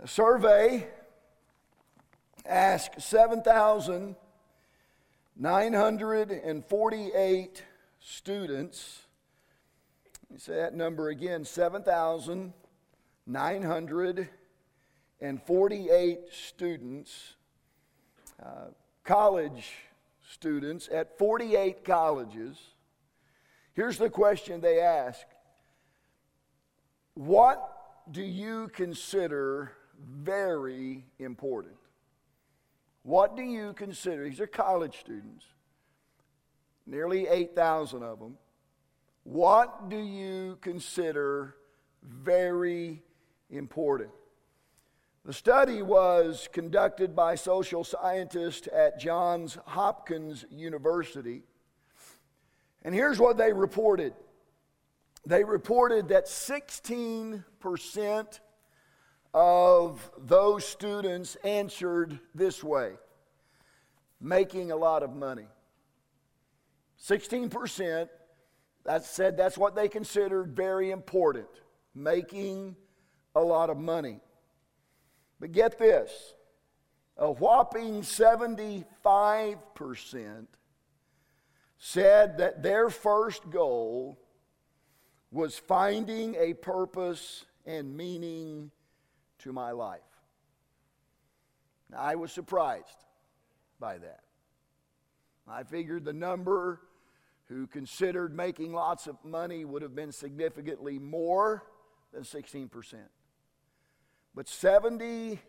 A survey asked 7,948 students. Say that number again 7,948 students, uh, college students at 48 colleges. Here's the question they asked What do you consider very important? What do you consider? These are college students, nearly 8,000 of them. What do you consider very important? The study was conducted by social scientists at Johns Hopkins University. And here's what they reported they reported that 16% of those students answered this way making a lot of money. 16% that said that's what they considered very important making a lot of money. But get this a whopping 75% said that their first goal was finding a purpose and meaning to my life. Now, I was surprised by that. I figured the number who considered making lots of money would have been significantly more than 16%. But 70,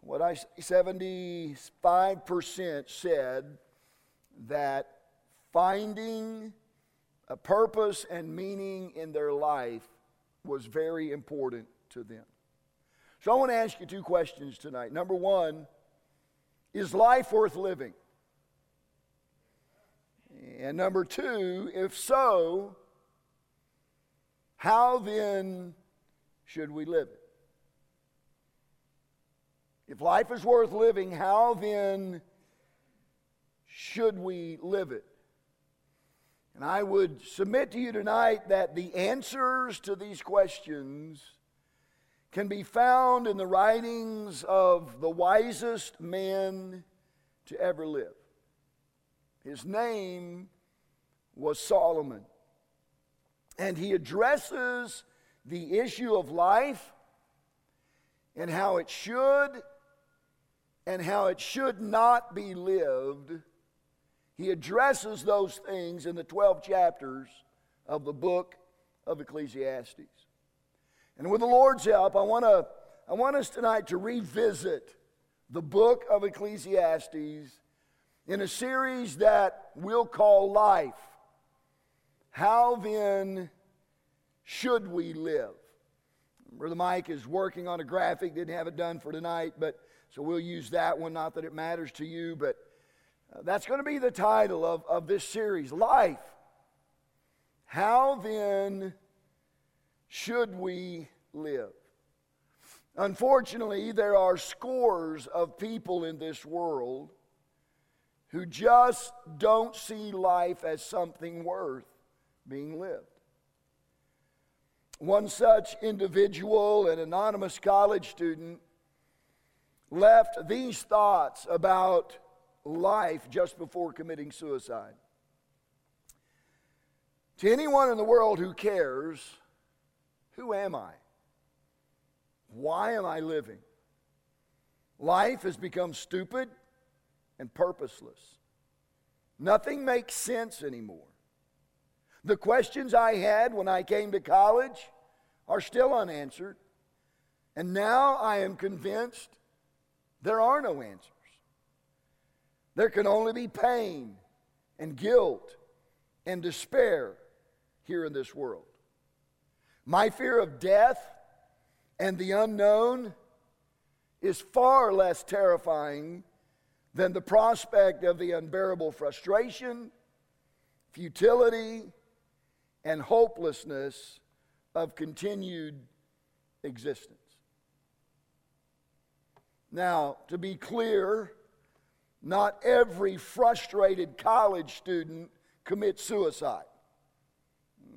what I 75% said that finding a purpose and meaning in their life was very important to them. So I want to ask you two questions tonight. Number one, is life worth living? And number two, if so, how then should we live it? If life is worth living, how then should we live it? And I would submit to you tonight that the answers to these questions can be found in the writings of the wisest man to ever live. His name was Solomon. And he addresses the issue of life and how it should and how it should not be lived. He addresses those things in the 12 chapters of the book of Ecclesiastes. And with the Lord's help, I want to I want us tonight to revisit the book of Ecclesiastes in a series that we'll call Life. How then should we live? Brother Mike is working on a graphic, didn't have it done for tonight, but so we'll use that one. Not that it matters to you, but uh, that's going to be the title of, of this series Life. How then should we live? Unfortunately, there are scores of people in this world who just don't see life as something worth being lived. One such individual, an anonymous college student, left these thoughts about life just before committing suicide. To anyone in the world who cares, who am I? Why am I living? Life has become stupid and purposeless. Nothing makes sense anymore. The questions I had when I came to college are still unanswered. And now I am convinced there are no answers. There can only be pain and guilt and despair here in this world. My fear of death and the unknown is far less terrifying than the prospect of the unbearable frustration, futility, and hopelessness of continued existence. Now, to be clear, not every frustrated college student commits suicide.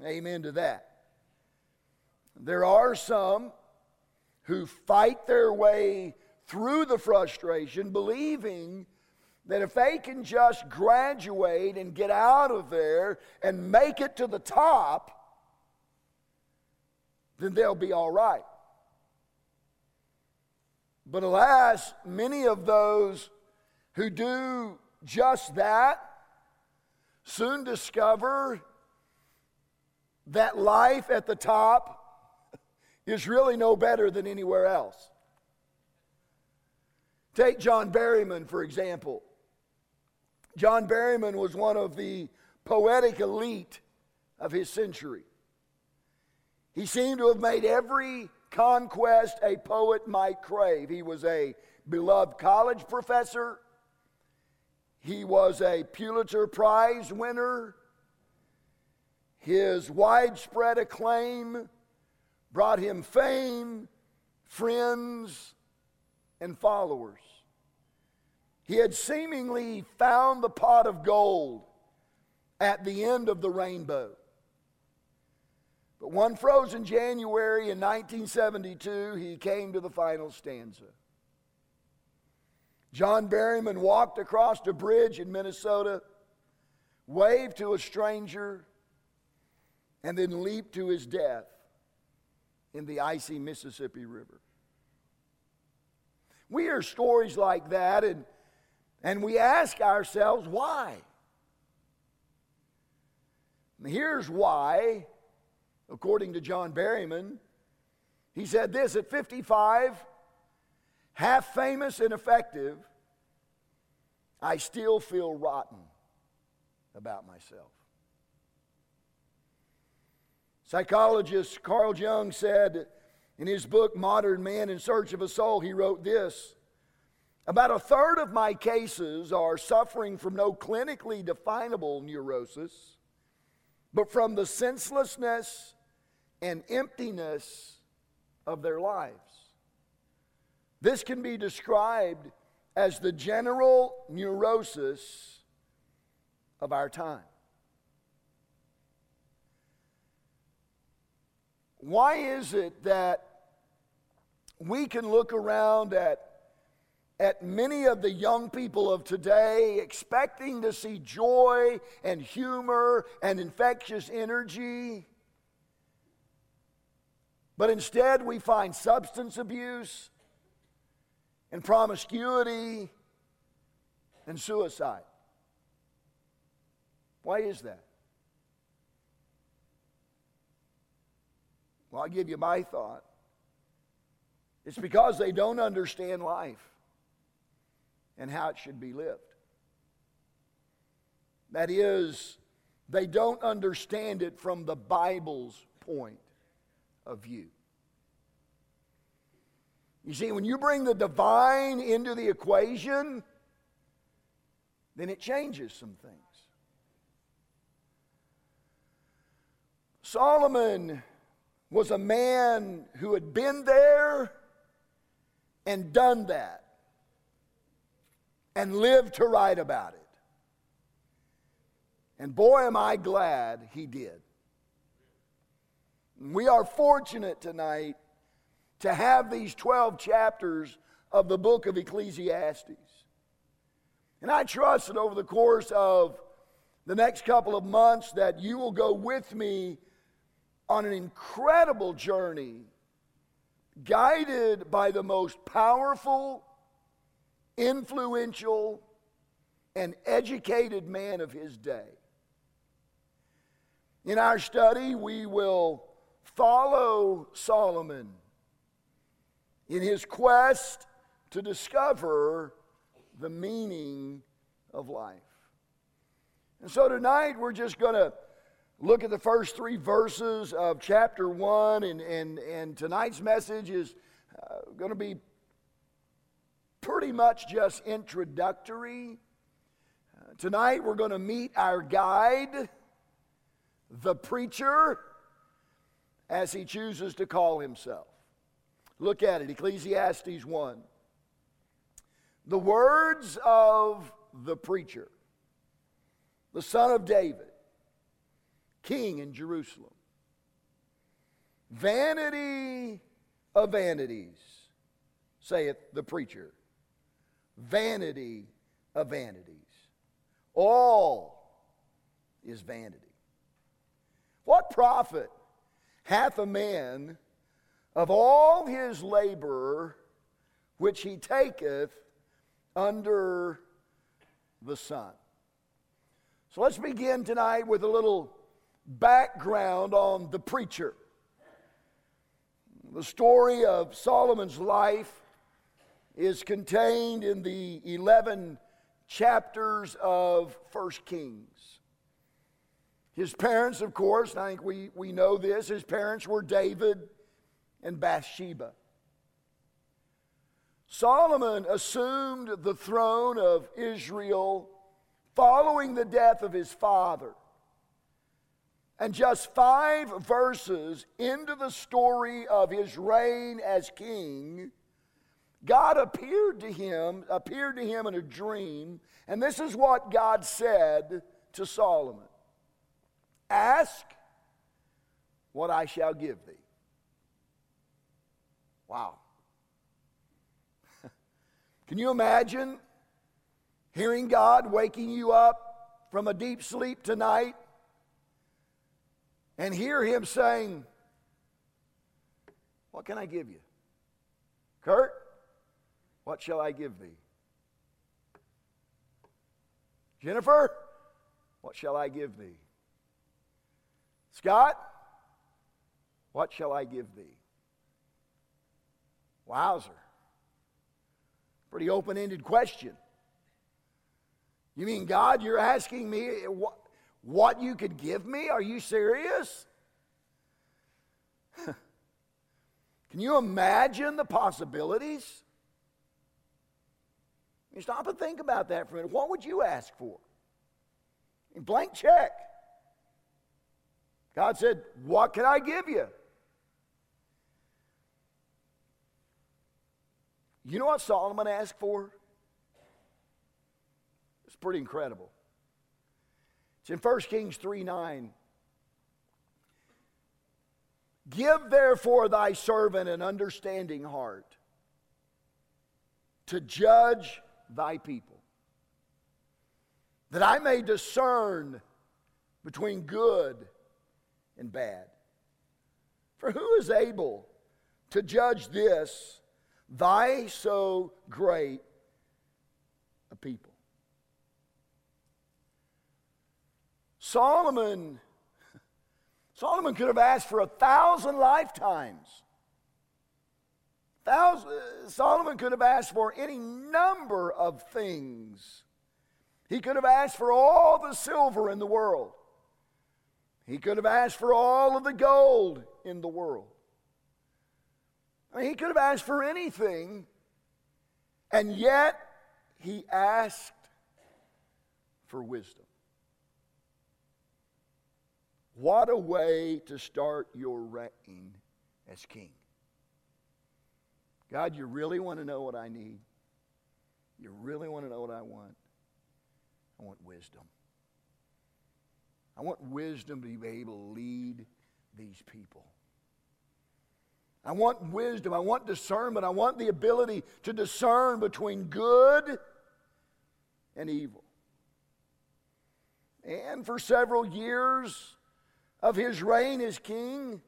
Amen to that. There are some who fight their way through the frustration, believing that if they can just graduate and get out of there and make it to the top, then they'll be all right. But alas, many of those who do just that soon discover that life at the top is really no better than anywhere else. Take John Berryman, for example. John Berryman was one of the poetic elite of his century. He seemed to have made every conquest a poet might crave. He was a beloved college professor, he was a Pulitzer Prize winner. His widespread acclaim brought him fame, friends, and followers. He had seemingly found the pot of gold at the end of the rainbow. But one frozen January in 1972, he came to the final stanza. John Berryman walked across a bridge in Minnesota, waved to a stranger, and then leaped to his death in the icy Mississippi River. We hear stories like that, and and we ask ourselves, why? And here's why, according to John Berryman. He said this at 55, half famous and effective, I still feel rotten about myself. Psychologist Carl Jung said in his book, Modern Man in Search of a Soul, he wrote this about a third of my cases are suffering from no clinically definable neurosis, but from the senselessness and emptiness of their lives. This can be described as the general neurosis of our time. Why is it that we can look around at at many of the young people of today, expecting to see joy and humor and infectious energy. But instead, we find substance abuse and promiscuity and suicide. Why is that? Well, I'll give you my thought. It's because they don't understand life and how it should be lived. That is, they don't understand it from the Bible's point of view. You see, when you bring the divine into the equation, then it changes some things. Solomon was a man who had been there and done that and lived to write about it. And boy, am I glad he did. We are fortunate tonight to have these 12 chapters of the book of Ecclesiastes. And I trust that over the course of the next couple of months that you will go with me on an incredible journey guided by the most powerful influential, and educated man of his day. In our study, we will follow Solomon in his quest to discover the meaning of life. And so tonight we're just going to look at the first three verses of chapter one, and, and, and tonight's message is uh, going to be pretty much just introductory. Uh, tonight we're going to meet our guide, the preacher, as he chooses to call himself. Look at it Ecclesiastes 1. The words of the preacher, the son of David, king in Jerusalem. Vanity of vanities, saith the preacher. Vanity of vanities. All is vanity. What profit hath a man of all his labor which he taketh under the sun? So let's begin tonight with a little background on the preacher. The story of Solomon's life is contained in the 11 chapters of First Kings. His parents, of course, I think we, we know this, his parents were David and Bathsheba. Solomon assumed the throne of Israel following the death of his father. And just five verses into the story of his reign as king, God appeared to him, appeared to him in a dream, and this is what God said to Solomon. Ask what I shall give thee. Wow. Can you imagine hearing God waking you up from a deep sleep tonight and hear Him saying, What can I give you? Kurt, what shall I give thee? Jennifer, what shall I give thee? Scott, what shall I give thee? Wowzer. Pretty open ended question. You mean, God, you're asking me what, what you could give me? Are you serious? Can you imagine the possibilities? You stop and think about that for a minute. What would you ask for? A blank check. God said, What can I give you? You know what Solomon asked for? It's pretty incredible. It's in 1 Kings 3 9. Give therefore thy servant an understanding heart to judge thy people, that I may discern between good and bad. For who is able to judge this, thy so great a people? Solomon, Solomon could have asked for a thousand lifetimes. Thousand, Solomon could have asked for any number of things. He could have asked for all the silver in the world. He could have asked for all of the gold in the world. I mean, he could have asked for anything, and yet he asked for wisdom. What a way to start your reign as king. God, you really want to know what I need? You really want to know what I want? I want wisdom. I want wisdom to be able to lead these people. I want wisdom. I want discernment. I want the ability to discern between good and evil. And for several years of his reign as king,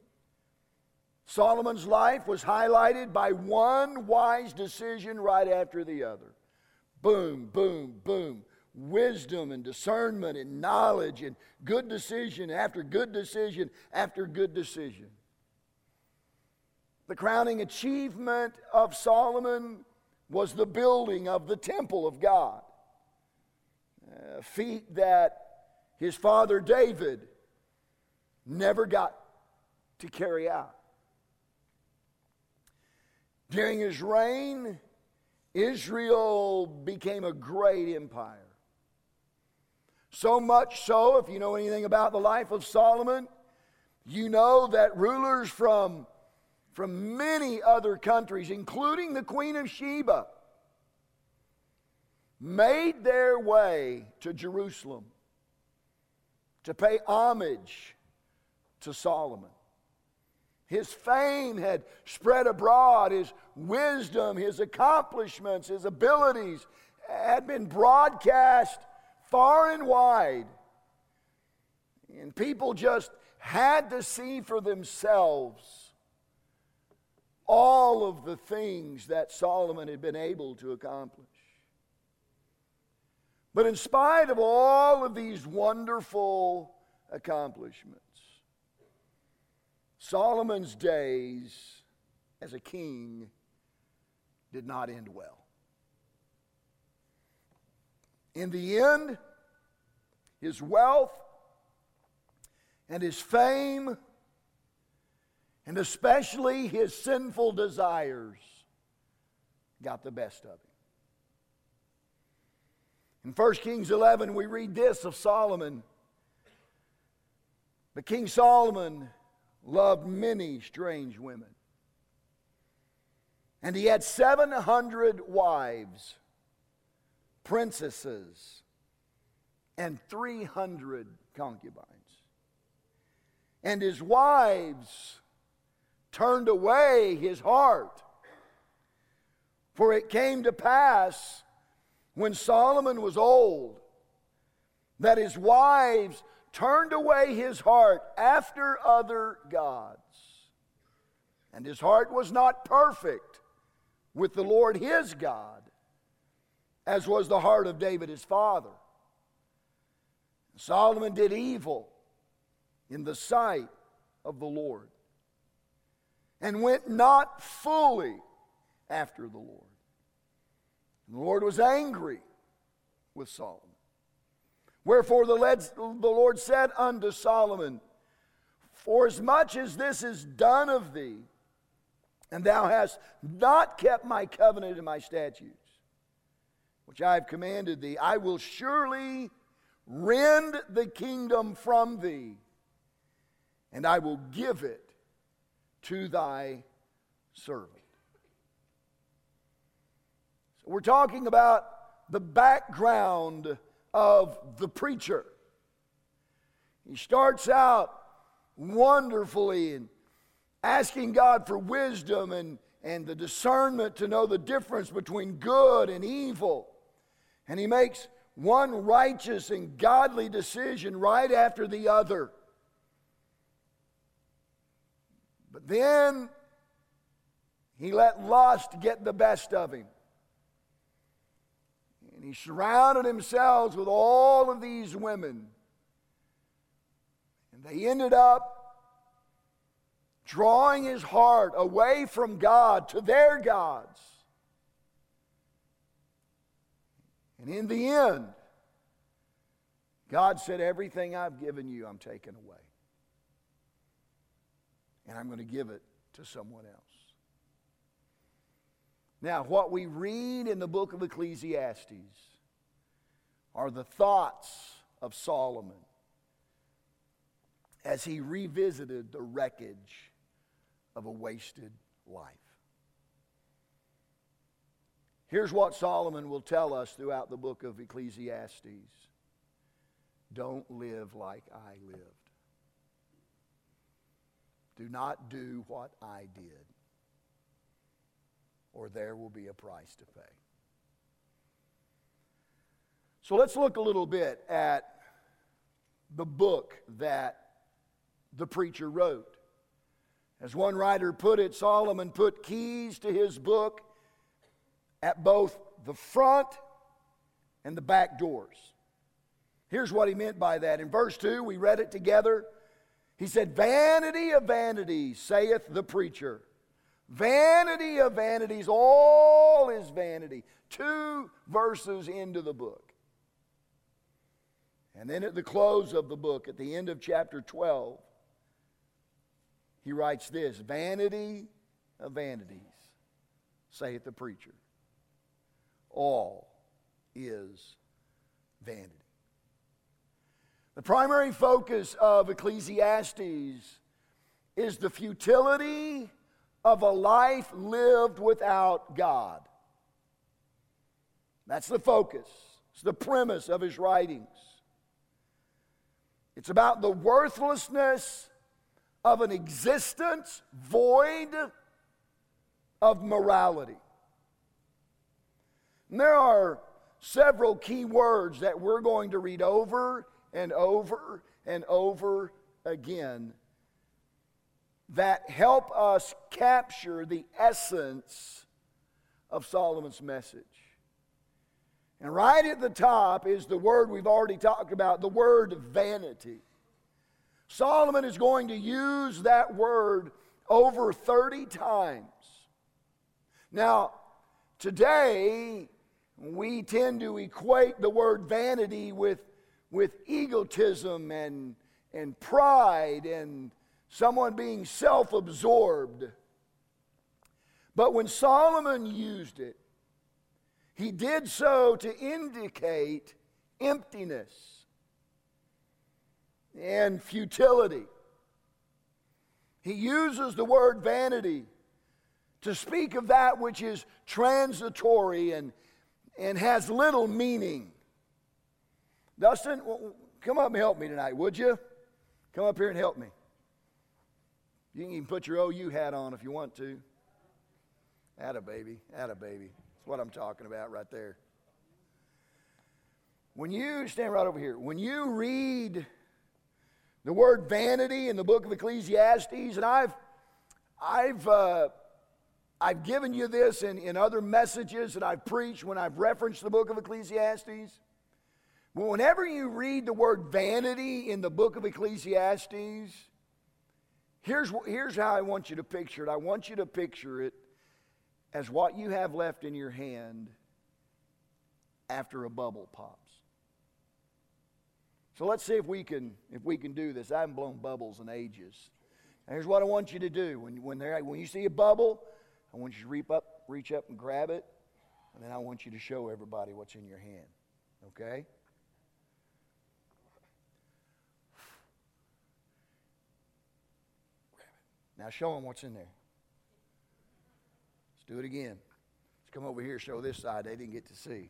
Solomon's life was highlighted by one wise decision right after the other. Boom, boom, boom wisdom and discernment and knowledge and good decision after good decision after good decision. The crowning achievement of Solomon was the building of the temple of God, a feat that his father David never got to carry out. During his reign, Israel became a great empire. So much so, if you know anything about the life of Solomon, you know that rulers from, from many other countries, including the Queen of Sheba, made their way to Jerusalem to pay homage to Solomon. His fame had spread abroad. His wisdom, his accomplishments, his abilities had been broadcast far and wide. And people just had to see for themselves all of the things that Solomon had been able to accomplish. But in spite of all of these wonderful accomplishments, Solomon's days as a king did not end well. In the end, his wealth and his fame, and especially his sinful desires, got the best of him. In 1 Kings 11, we read this of Solomon. But King Solomon loved many strange women. And he had 700 wives, princesses, and 300 concubines. And his wives turned away his heart. For it came to pass when Solomon was old that his wives turned away his heart after other gods. And his heart was not perfect with the Lord his God, as was the heart of David his father. Solomon did evil in the sight of the Lord and went not fully after the Lord. And the Lord was angry with Solomon. Wherefore the Lord said unto Solomon, For as much as this is done of thee, and thou hast not kept my covenant and my statutes, which I have commanded thee, I will surely rend the kingdom from thee, and I will give it to thy servant. So we're talking about the background of the preacher. He starts out wonderfully and asking God for wisdom and, and the discernment to know the difference between good and evil. And he makes one righteous and godly decision right after the other. But then he let lust get the best of him. And he surrounded himself with all of these women. And they ended up drawing his heart away from God to their gods. And in the end, God said, Everything I've given you, I'm taking away. And I'm going to give it to someone else. Now, what we read in the book of Ecclesiastes are the thoughts of Solomon as he revisited the wreckage of a wasted life. Here's what Solomon will tell us throughout the book of Ecclesiastes Don't live like I lived. Do not do what I did or there will be a price to pay. So let's look a little bit at the book that the preacher wrote. As one writer put it, Solomon put keys to his book at both the front and the back doors. Here's what he meant by that. In verse 2, we read it together. He said, Vanity of vanities, saith the preacher. Vanity of vanities, all is vanity. Two verses into the book. And then at the close of the book, at the end of chapter 12, he writes this Vanity of vanities, saith the preacher. All is vanity. The primary focus of Ecclesiastes is the futility of a life lived without God. That's the focus, it's the premise of his writings. It's about the worthlessness of an existence void of morality. And there are several key words that we're going to read over and over and over again that help us capture the essence of Solomon's message. And right at the top is the word we've already talked about, the word vanity. Solomon is going to use that word over 30 times. Now, today, we tend to equate the word vanity with, with egotism and, and pride and someone being self absorbed. But when Solomon used it, he did so to indicate emptiness and futility. He uses the word vanity to speak of that which is transitory and, and has little meaning. Dustin, come up and help me tonight, would you? Come up here and help me. You can even put your OU hat on if you want to. Add a baby, add a baby. That's what I'm talking about right there. When you stand right over here, when you read the word vanity in the book of Ecclesiastes, and I've, I've, uh, I've given you this in, in other messages that I've preached when I've referenced the book of Ecclesiastes. Whenever you read the word vanity in the book of Ecclesiastes, here's, here's how I want you to picture it. I want you to picture it as what you have left in your hand after a bubble pops. So let's see if we can if we can do this. I haven't blown bubbles in ages. And here's what I want you to do. When, when, when you see a bubble, I want you to reach up, reach up and grab it, and then I want you to show everybody what's in your hand. Okay? Now show them what's in there. Let's do it again. Let's come over here, show this side. They didn't get to see.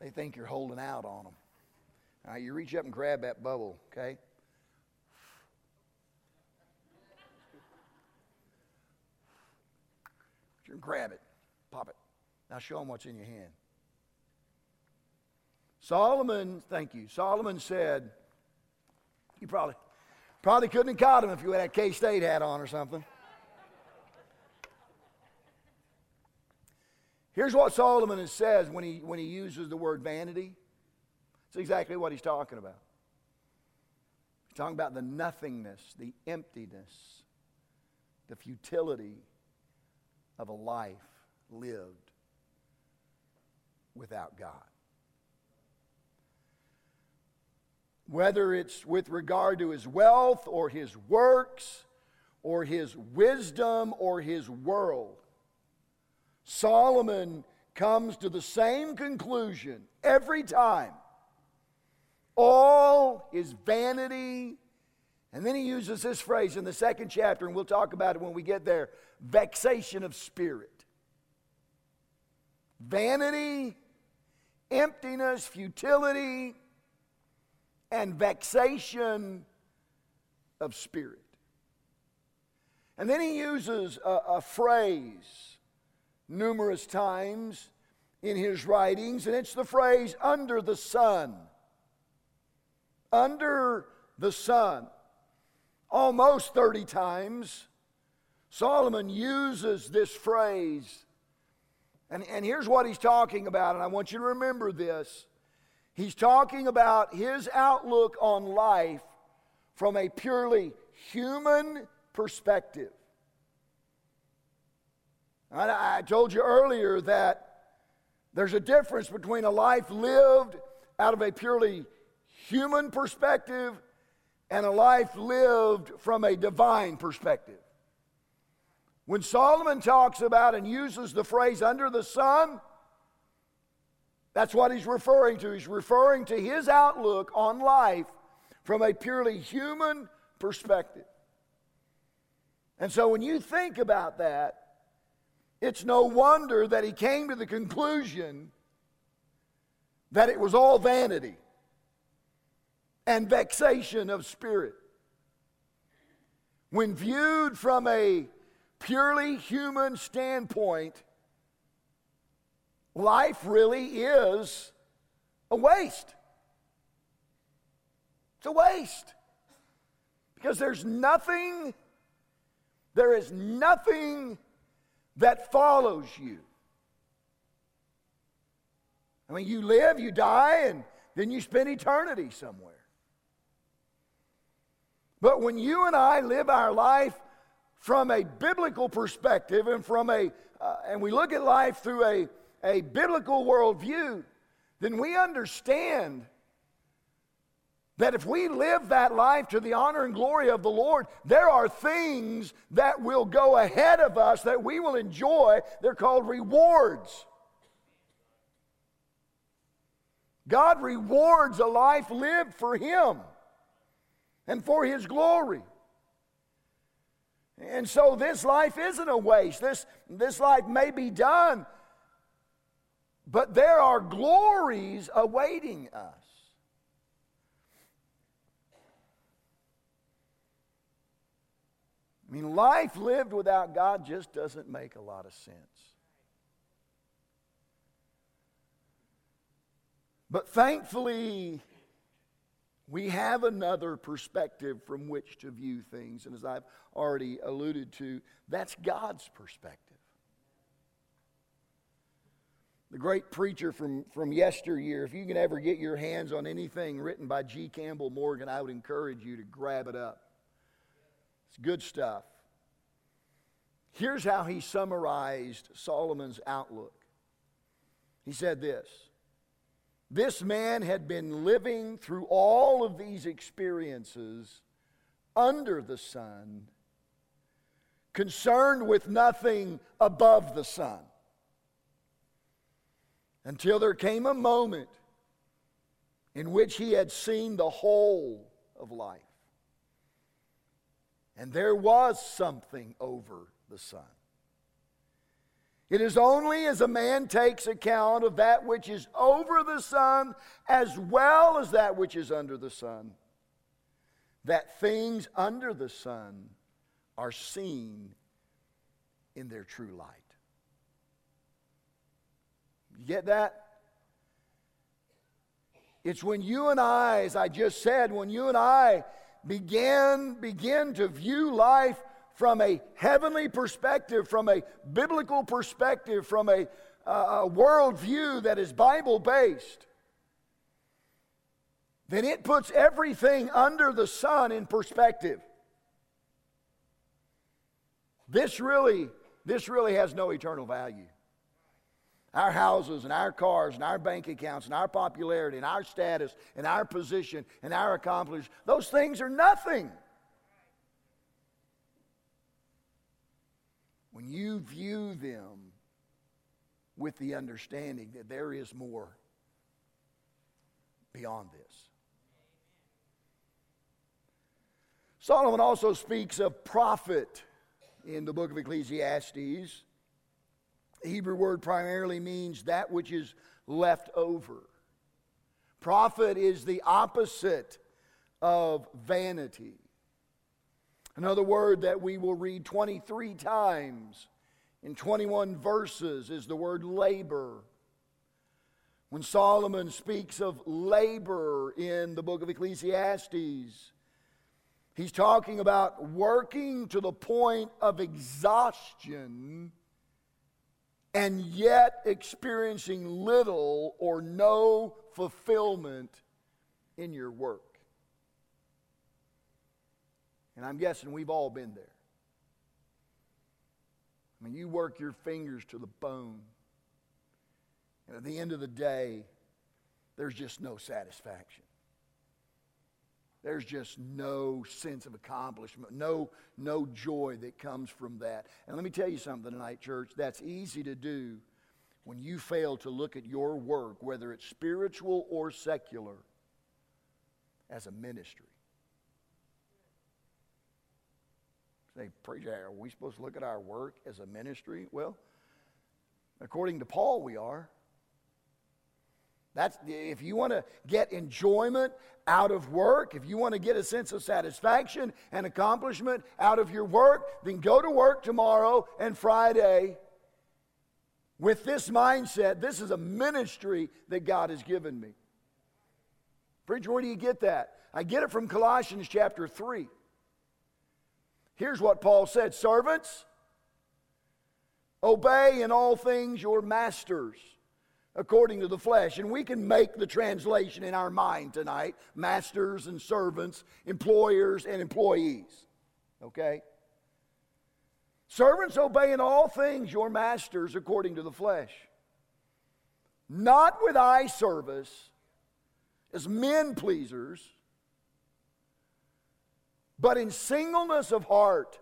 They think you're holding out on them. All right, you reach up and grab that bubble, okay? You grab it, pop it. Now show them what's in your hand. Solomon, thank you. Solomon said, you probably probably couldn't have caught him if you had a K State hat on or something. Here's what Solomon says when he, when he uses the word vanity. It's exactly what he's talking about. He's talking about the nothingness, the emptiness, the futility of a life lived without God. Whether it's with regard to his wealth or his works or his wisdom or his world, Solomon comes to the same conclusion every time. All is vanity. And then he uses this phrase in the second chapter, and we'll talk about it when we get there vexation of spirit. Vanity, emptiness, futility, and vexation of spirit. And then he uses a, a phrase numerous times in his writings, and it's the phrase under the sun. Under the sun. Almost 30 times, Solomon uses this phrase. And, and here's what he's talking about, and I want you to remember this. He's talking about his outlook on life from a purely human perspective. I, I told you earlier that there's a difference between a life lived out of a purely human perspective and a life lived from a divine perspective. When Solomon talks about and uses the phrase under the sun, that's what he's referring to. He's referring to his outlook on life from a purely human perspective. And so when you think about that, it's no wonder that he came to the conclusion that it was all vanity and vexation of spirit. when viewed from a purely human standpoint, life really is a waste. It's a waste. Because there's nothing, there is nothing that follows you. I mean, you live, you die, and then you spend eternity somewhere. But when you and I live our life from a biblical perspective and from a uh, and we look at life through a, a biblical worldview, then we understand that if we live that life to the honor and glory of the Lord, there are things that will go ahead of us that we will enjoy. They're called rewards. God rewards a life lived for Him and for His glory. And so this life isn't a waste. This, this life may be done, but there are glories awaiting us. I mean, life lived without God just doesn't make a lot of sense. But thankfully, we have another perspective from which to view things. And as I've already alluded to, that's God's perspective. The great preacher from, from yesteryear, if you can ever get your hands on anything written by G. Campbell Morgan, I would encourage you to grab it up. It's good stuff. Here's how he summarized Solomon's outlook. He said this This man had been living through all of these experiences under the sun, concerned with nothing above the sun, until there came a moment in which he had seen the whole of life. And there was something over the sun. It is only as a man takes account of that which is over the sun as well as that which is under the sun that things under the sun are seen in their true light. You get that? It's when you and I, as I just said, when you and I begin, begin to view life from a heavenly perspective, from a biblical perspective, from a, uh, a worldview that is Bible based, then it puts everything under the sun in perspective. This really, this really has no eternal value. Our houses and our cars and our bank accounts and our popularity and our status and our position and our accomplishments, those things are nothing. When you view them with the understanding that there is more beyond this. Solomon also speaks of profit in the book of Ecclesiastes. The Hebrew word primarily means that which is left over. Profit is the opposite of vanity. Another word that we will read 23 times in 21 verses is the word labor. When Solomon speaks of labor in the book of Ecclesiastes, he's talking about working to the point of exhaustion and yet experiencing little or no fulfillment in your work. And I'm guessing we've all been there. I mean, you work your fingers to the bone. And at the end of the day, there's just no satisfaction. There's just no sense of accomplishment, no, no joy that comes from that. And let me tell you something tonight, church. That's easy to do when you fail to look at your work, whether it's spiritual or secular, as a ministry. Say, preacher, are we supposed to look at our work as a ministry? Well, according to Paul, we are. That's if you want to get enjoyment out of work, if you want to get a sense of satisfaction and accomplishment out of your work, then go to work tomorrow and Friday with this mindset. This is a ministry that God has given me. Preacher, where do you get that? I get it from Colossians chapter 3. Here's what Paul said Servants, obey in all things your masters according to the flesh. And we can make the translation in our mind tonight masters and servants, employers and employees. Okay? Servants, obey in all things your masters according to the flesh, not with eye service as men pleasers, but in singleness of heart,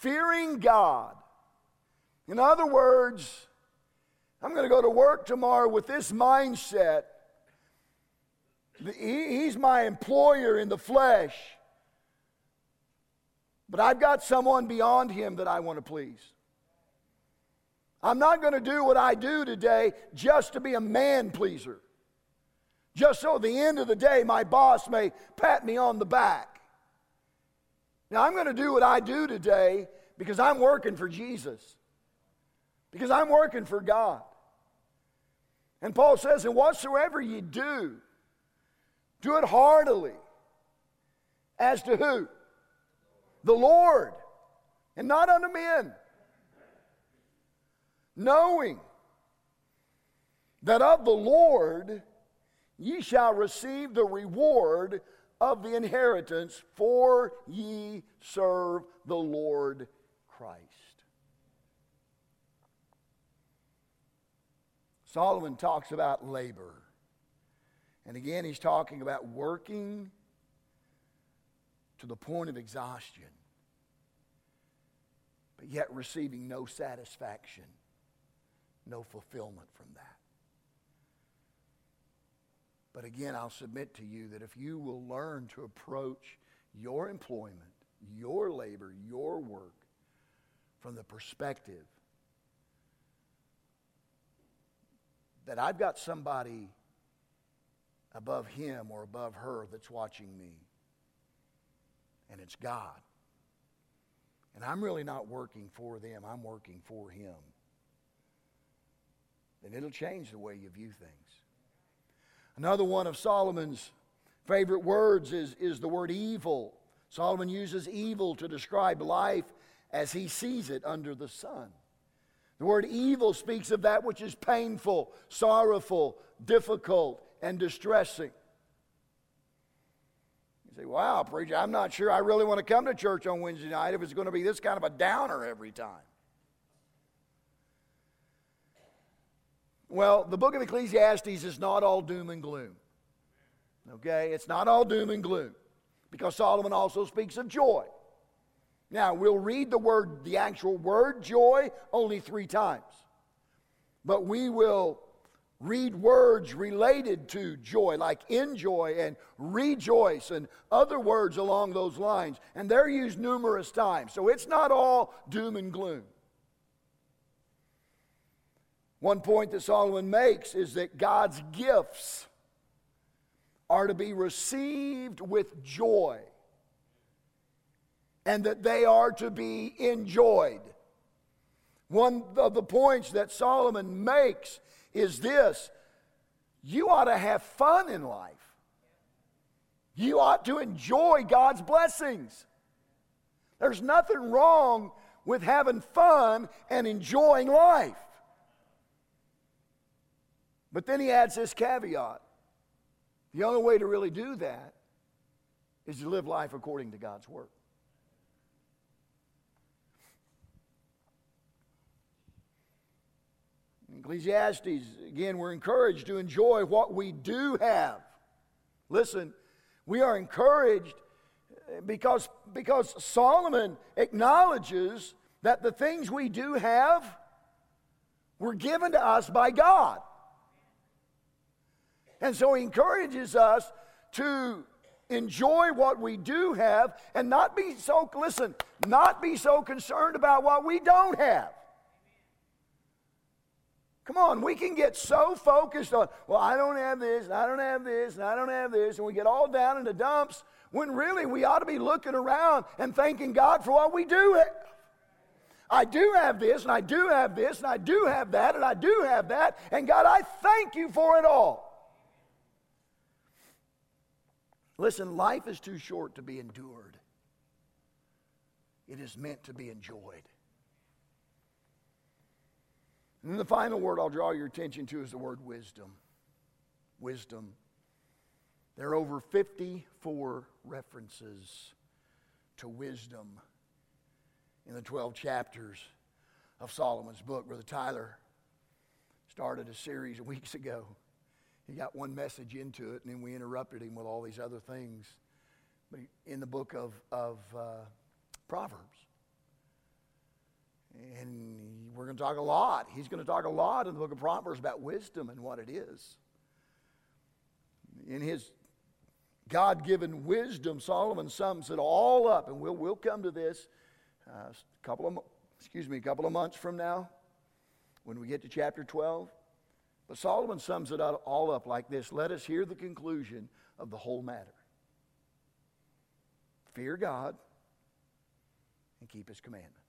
fearing God. In other words, I'm going to go to work tomorrow with this mindset. He's my employer in the flesh, but I've got someone beyond him that I want to please. I'm not going to do what I do today just to be a man pleaser. Just so at the end of the day, my boss may pat me on the back. Now, I'm going to do what I do today because I'm working for Jesus, because I'm working for God. And Paul says, And whatsoever ye do, do it heartily. As to who? The Lord, and not unto men. Knowing that of the Lord ye shall receive the reward of the inheritance, for ye serve the Lord Christ. Solomon talks about labor. And again, he's talking about working to the point of exhaustion, but yet receiving no satisfaction, no fulfillment from that. But again, I'll submit to you that if you will learn to approach your employment, your labor, your work from the perspective that I've got somebody above him or above her that's watching me. And it's God. And I'm really not working for them, I'm working for him. Then it'll change the way you view things. Another one of Solomon's favorite words is, is the word evil. Solomon uses evil to describe life as he sees it under the sun. The word evil speaks of that which is painful, sorrowful, difficult, and distressing. You say, wow, preacher, I'm not sure I really want to come to church on Wednesday night if it's going to be this kind of a downer every time. Well, the book of Ecclesiastes is not all doom and gloom. Okay? It's not all doom and gloom because Solomon also speaks of joy. Now, we'll read the word, the actual word joy, only three times. But we will read words related to joy, like enjoy and rejoice, and other words along those lines. And they're used numerous times. So it's not all doom and gloom. One point that Solomon makes is that God's gifts are to be received with joy and that they are to be enjoyed. One of the points that Solomon makes is this you ought to have fun in life. You ought to enjoy God's blessings. There's nothing wrong with having fun and enjoying life. But then he adds this caveat the only way to really do that is to live life according to God's Word. Ecclesiastes, again, we're encouraged to enjoy what we do have. Listen, we are encouraged because, because Solomon acknowledges that the things we do have were given to us by God. And so he encourages us to enjoy what we do have and not be so, listen, not be so concerned about what we don't have. Come on, we can get so focused on, well, I don't have this, and I don't have this, and I don't have this, and we get all down in the dumps when really we ought to be looking around and thanking God for what we do have. I do have this, and I do have this, and I do have that, and I do have that, and God, I thank you for it all. Listen, life is too short to be endured, it is meant to be enjoyed. And then the final word I'll draw your attention to is the word wisdom. Wisdom. There are over 54 references to wisdom in the 12 chapters of Solomon's book. Brother Tyler started a series weeks ago. He got one message into it, and then we interrupted him with all these other things. But in the book of, of uh, Proverbs, and we're going to talk a lot. He's going to talk a lot in the book of Proverbs about wisdom and what it is. In his God given wisdom, Solomon sums it all up, and we'll, we'll come to this uh, a couple of, excuse me, a couple of months from now when we get to chapter 12. But Solomon sums it all up like this Let us hear the conclusion of the whole matter. Fear God and keep his commandments.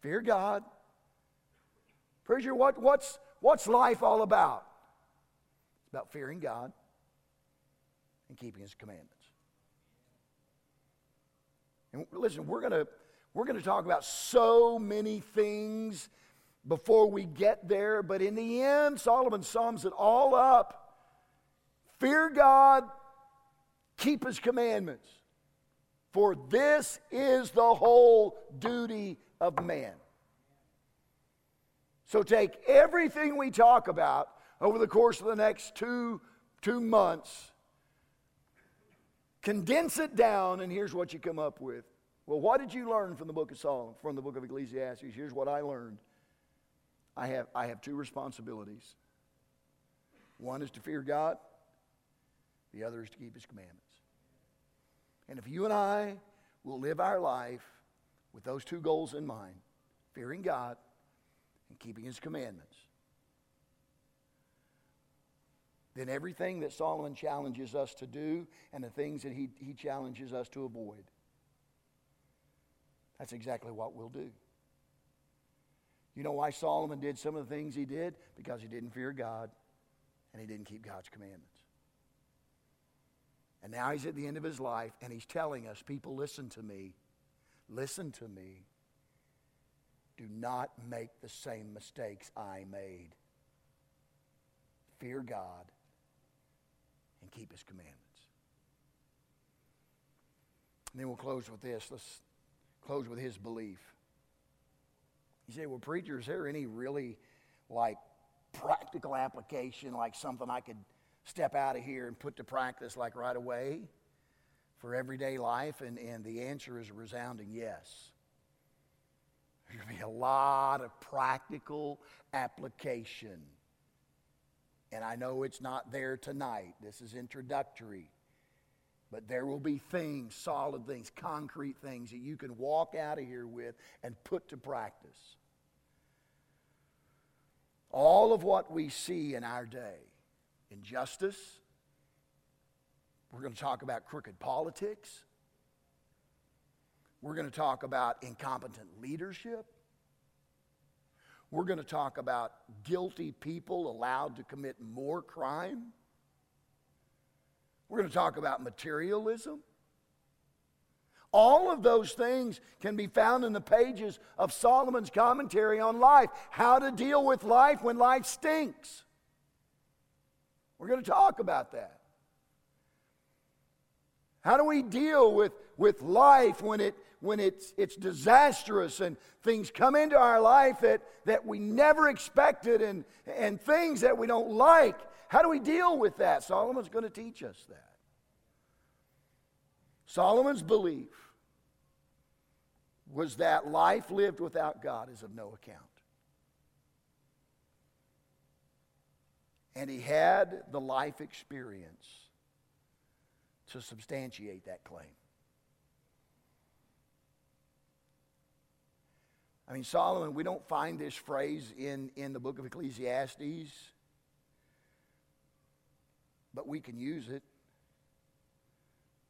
Fear God. Preacher, what, what's, what's life all about? It's about fearing God and keeping His commandments. And listen, we're going to we're going to talk about so many things before we get there, but in the end, Solomon sums it all up. Fear God, keep His commandments, for this is the whole duty of man. So take everything we talk about over the course of the next two, two months, condense it down, and here's what you come up with. Well, what did you learn from the book of Solomon, from the book of Ecclesiastes? Here's what I learned. I have, I have two responsibilities. One is to fear God, the other is to keep his commandments. And if you and I will live our life with those two goals in mind fearing God and keeping His commandments, then everything that Solomon challenges us to do and the things that he, he challenges us to avoid, that's exactly what we'll do. You know why Solomon did some of the things he did? Because he didn't fear God and he didn't keep God's commandments. And now he's at the end of his life and he's telling us, people, listen to me. Listen to me. Do not make the same mistakes I made. Fear God and keep his commandments. And then we'll close with this. Let's close with his belief. You say, well, preacher, is there any really like practical application, like something I could step out of here and put to practice like right away? For everyday life? And, and the answer is a resounding yes. There's going to be a lot of practical application. And I know it's not there tonight. This is introductory. But there will be things, solid things, concrete things that you can walk out of here with and put to practice. All of what we see in our day injustice, we're going to talk about crooked politics. We're going to talk about incompetent leadership. We're going to talk about guilty people allowed to commit more crime. We're going to talk about materialism. All of those things can be found in the pages of Solomon's commentary on life. How to deal with life when life stinks. We're going to talk about that. How do we deal with, with life when, it, when it's, it's disastrous and things come into our life that, that we never expected and, and things that we don't like? How do we deal with that? Solomon's going to teach us that. Solomon's belief was that life lived without God is of no account. And he had the life experience to substantiate that claim. I mean, Solomon, we don't find this phrase in, in the book of Ecclesiastes, but we can use it.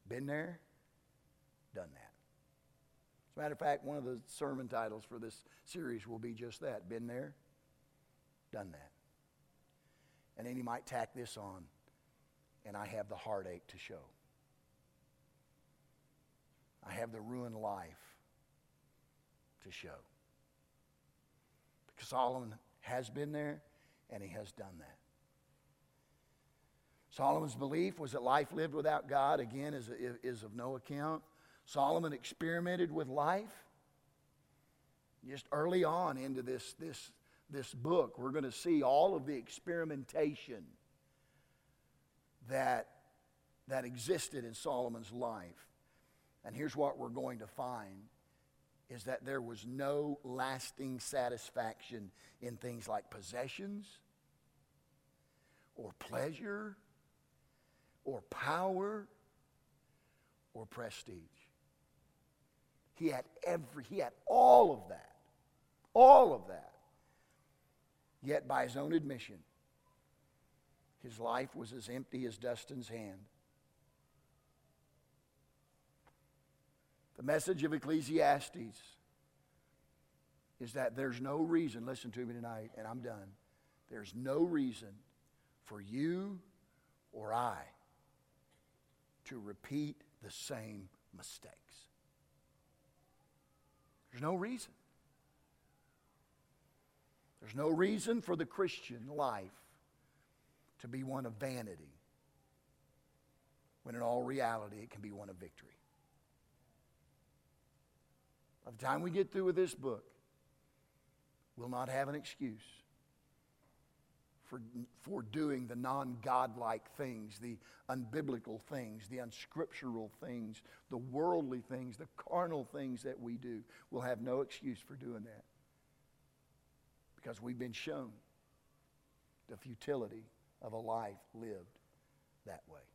Been there, done that. As a matter of fact, one of the sermon titles for this series will be just that Been there, done that. And then you might tack this on, and I have the heartache to show. I have the ruined life to show. Because Solomon has been there and he has done that. Solomon's belief was that life lived without God, again, is, is of no account. Solomon experimented with life. Just early on into this, this, this book, we're going to see all of the experimentation that, that existed in Solomon's life. And here's what we're going to find is that there was no lasting satisfaction in things like possessions or pleasure or power or prestige. He had every he had all of that. All of that. Yet by his own admission, his life was as empty as Dustin's hand. The message of Ecclesiastes is that there's no reason, listen to me tonight, and I'm done. There's no reason for you or I to repeat the same mistakes. There's no reason. There's no reason for the Christian life to be one of vanity when in all reality it can be one of victory. By the time we get through with this book, we'll not have an excuse for, for doing the non godlike things, the unbiblical things, the unscriptural things, the worldly things, the carnal things that we do. We'll have no excuse for doing that because we've been shown the futility of a life lived that way.